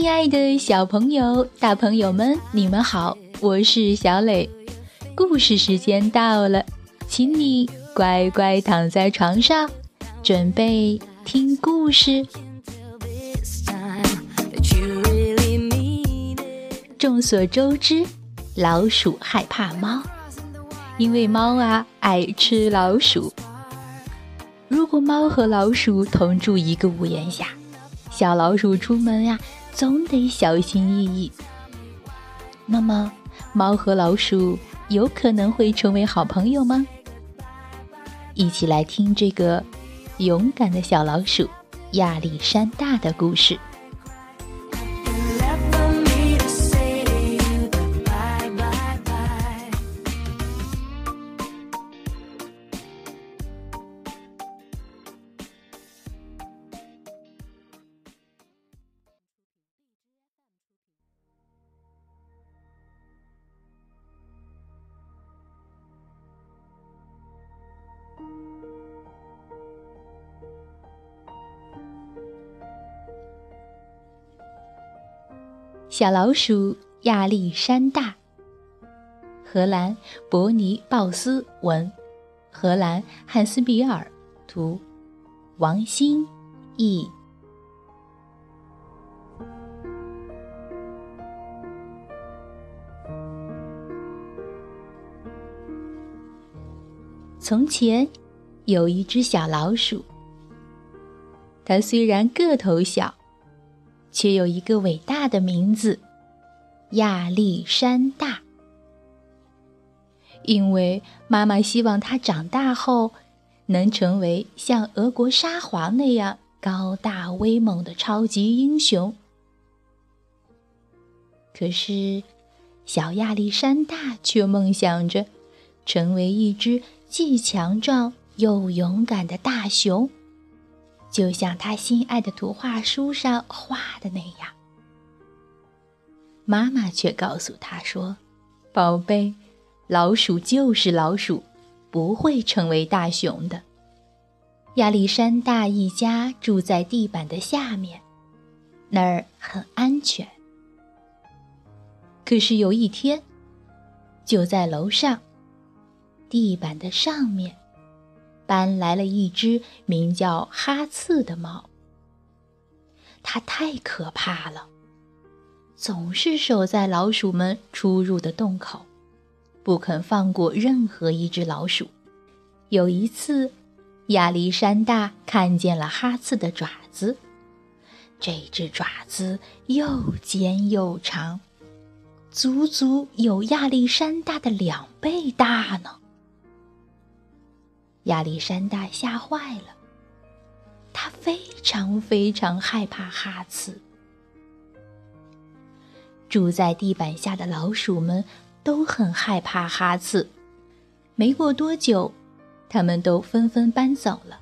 亲爱的小朋友、大朋友们，你们好，我是小磊。故事时间到了，请你乖乖躺在床上，准备听故事。众所周知，老鼠害怕猫，因为猫啊爱吃老鼠。如果猫和老鼠同住一个屋檐下，小老鼠出门呀，总得小心翼翼。那么，猫和老鼠有可能会成为好朋友吗？一起来听这个勇敢的小老鼠亚历山大的故事。小老鼠亚历山大，荷兰伯尼鲍斯文，荷兰汉斯比尔图，王欣译。从前有一只小老鼠，它虽然个头小。却有一个伟大的名字——亚历山大。因为妈妈希望他长大后能成为像俄国沙皇那样高大威猛的超级英雄。可是，小亚历山大却梦想着成为一只既强壮又勇敢的大熊。就像他心爱的图画书上画的那样，妈妈却告诉他说：“宝贝，老鼠就是老鼠，不会成为大熊的。”亚历山大一家住在地板的下面，那儿很安全。可是有一天，就在楼上，地板的上面。搬来了一只名叫哈刺的猫。它太可怕了，总是守在老鼠们出入的洞口，不肯放过任何一只老鼠。有一次，亚历山大看见了哈刺的爪子，这只爪子又尖又长，足足有亚历山大的两倍大呢。亚历山大吓坏了，他非常非常害怕哈刺。住在地板下的老鼠们都很害怕哈刺。没过多久，他们都纷纷搬走了。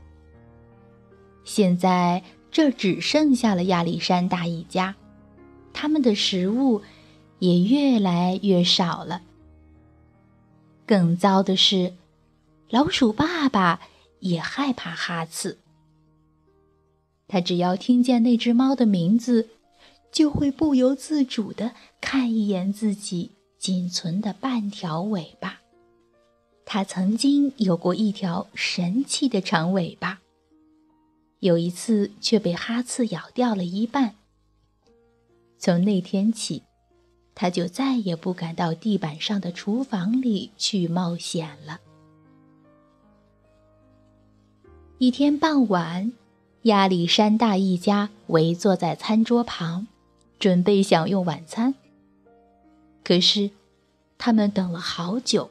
现在这只剩下了亚历山大一家，他们的食物也越来越少了。更糟的是。老鼠爸爸也害怕哈刺。他只要听见那只猫的名字，就会不由自主地看一眼自己仅存的半条尾巴。他曾经有过一条神奇的长尾巴，有一次却被哈刺咬掉了一半。从那天起，他就再也不敢到地板上的厨房里去冒险了。一天傍晚，亚历山大一家围坐在餐桌旁，准备享用晚餐。可是，他们等了好久，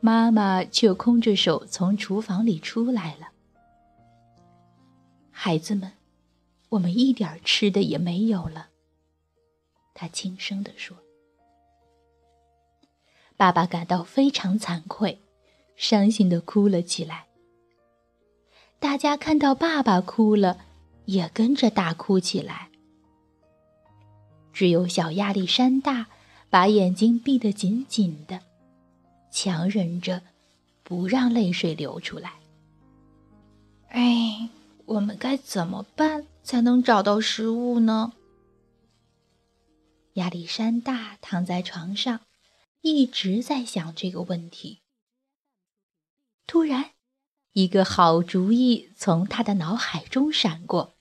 妈妈却空着手从厨房里出来了。孩子们，我们一点吃的也没有了。他轻声地说。爸爸感到非常惭愧，伤心的哭了起来。大家看到爸爸哭了，也跟着大哭起来。只有小亚历山大把眼睛闭得紧紧的，强忍着不让泪水流出来。哎，我们该怎么办才能找到食物呢？亚历山大躺在床上，一直在想这个问题。突然，一个好主意从他的脑海中闪过。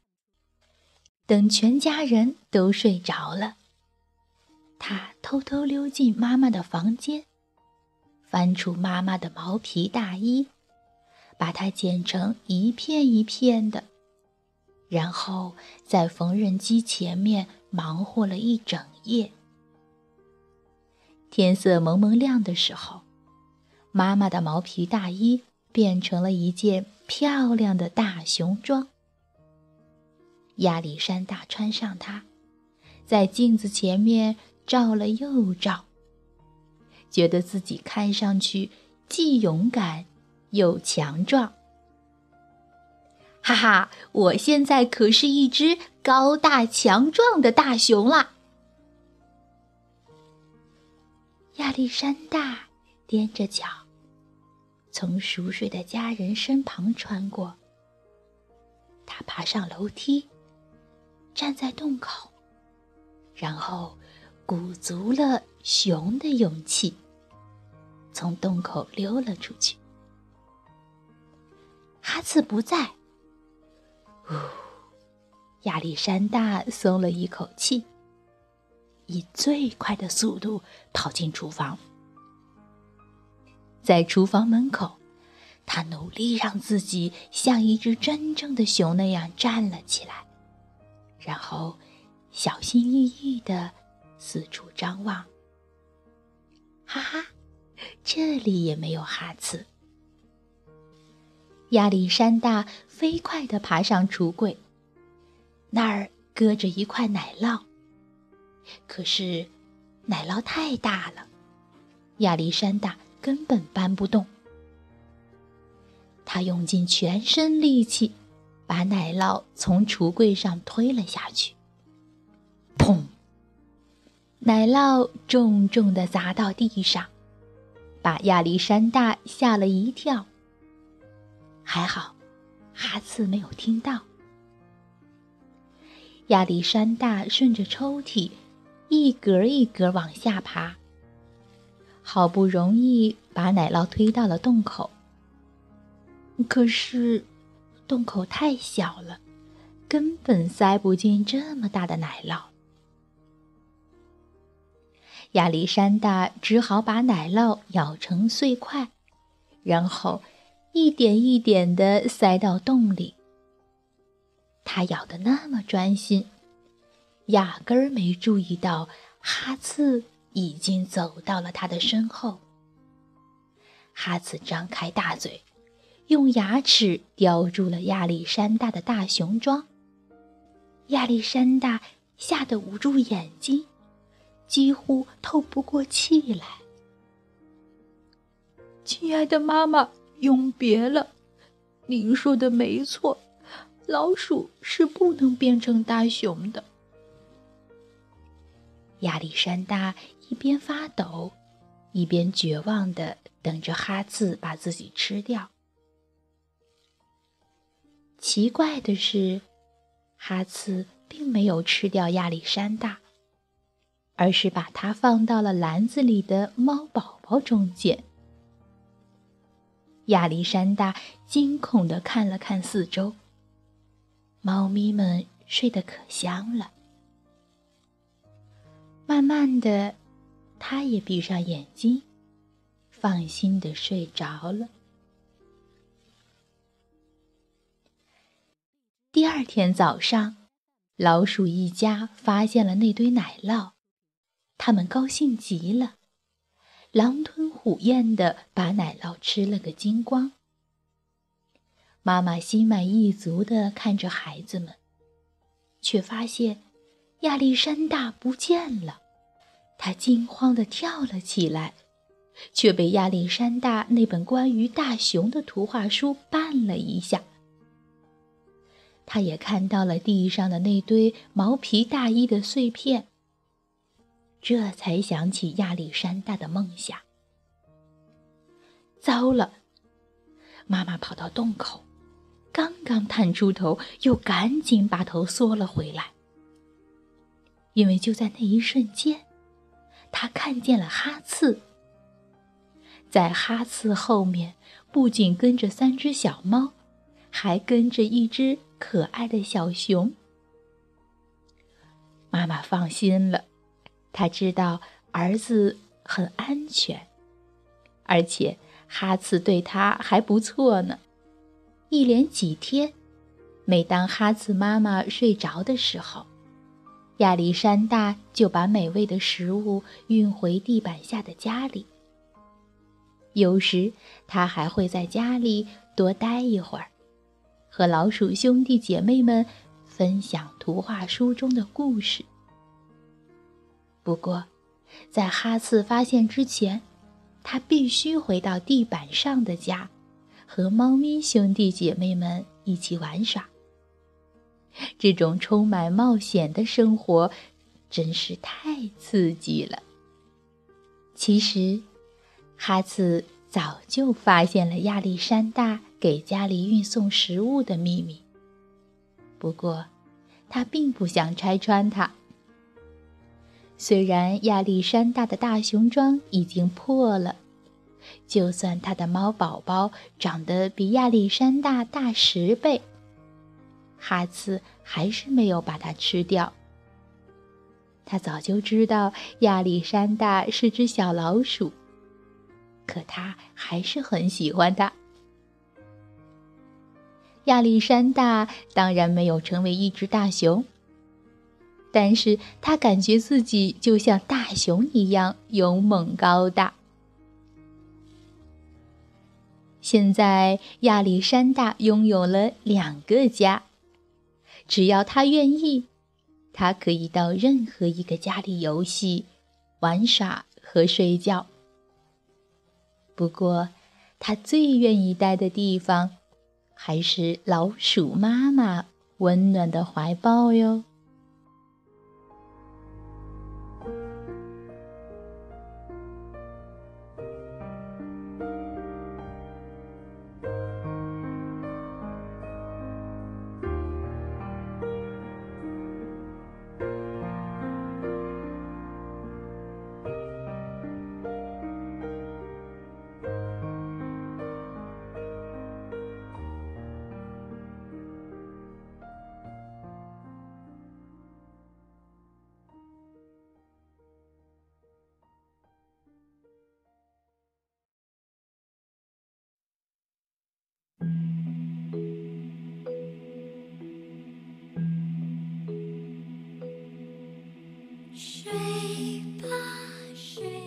等全家人都睡着了，他偷偷溜进妈妈的房间，翻出妈妈的毛皮大衣，把它剪成一片一片的，然后在缝纫机前面忙活了一整夜。天色蒙蒙亮的时候，妈妈的毛皮大衣变成了一件漂亮的大熊装。亚历山大穿上它，在镜子前面照了又照，觉得自己看上去既勇敢又强壮。哈哈，我现在可是一只高大强壮的大熊啦！亚历山大踮着脚，从熟睡的家人身旁穿过。他爬上楼梯，站在洞口，然后鼓足了熊的勇气，从洞口溜了出去。哈茨不在，呜，亚历山大松了一口气。以最快的速度跑进厨房，在厨房门口，他努力让自己像一只真正的熊那样站了起来，然后小心翼翼的四处张望。哈哈，这里也没有哈刺。亚历山大飞快地爬上橱柜，那儿搁着一块奶酪。可是，奶酪太大了，亚历山大根本搬不动。他用尽全身力气，把奶酪从橱柜上推了下去。砰！奶酪重重的砸到地上，把亚历山大吓了一跳。还好，哈茨没有听到。亚历山大顺着抽屉。一格一格往下爬，好不容易把奶酪推到了洞口。可是，洞口太小了，根本塞不进这么大的奶酪。亚历山大只好把奶酪咬成碎块，然后一点一点的塞到洞里。他咬的那么专心。压根儿没注意到，哈刺已经走到了他的身后。哈茨张开大嘴，用牙齿叼住了亚历山大的大熊装。亚历山大吓得捂住眼睛，几乎透不过气来。亲爱的妈妈，永别了！您说的没错，老鼠是不能变成大熊的。亚历山大一边发抖，一边绝望的等着哈茨把自己吃掉。奇怪的是，哈茨并没有吃掉亚历山大，而是把它放到了篮子里的猫宝宝中间。亚历山大惊恐的看了看四周，猫咪们睡得可香了。慢慢的，他也闭上眼睛，放心的睡着了。第二天早上，老鼠一家发现了那堆奶酪，他们高兴极了，狼吞虎咽的把奶酪吃了个精光。妈妈心满意足的看着孩子们，却发现。亚历山大不见了，他惊慌地跳了起来，却被亚历山大那本关于大熊的图画书绊了一下。他也看到了地上的那堆毛皮大衣的碎片，这才想起亚历山大的梦想。糟了！妈妈跑到洞口，刚刚探出头，又赶紧把头缩了回来。因为就在那一瞬间，他看见了哈刺。在哈刺后面，不仅跟着三只小猫，还跟着一只可爱的小熊。妈妈放心了，她知道儿子很安全，而且哈刺对他还不错呢。一连几天，每当哈刺妈妈睡着的时候，亚历山大就把美味的食物运回地板下的家里。有时，他还会在家里多待一会儿，和老鼠兄弟姐妹们分享图画书中的故事。不过，在哈刺发现之前，他必须回到地板上的家，和猫咪兄弟姐妹们一起玩耍。这种充满冒险的生活真是太刺激了。其实。哈茨早就发现了亚历山大给家里运送食物的秘密，不过他并不想拆穿它。虽然亚历山大的大熊装已经破了，就算他的猫宝宝长得比亚历山大大十倍，哈茨还是没有把它吃掉。他早就知道亚历山大是只小老鼠。可他还是很喜欢它。亚历山大当然没有成为一只大熊，但是他感觉自己就像大熊一样勇猛高大。现在亚历山大拥有了两个家，只要他愿意，他可以到任何一个家里游戏、玩耍和睡觉。不过，他最愿意待的地方，还是老鼠妈妈温暖的怀抱哟。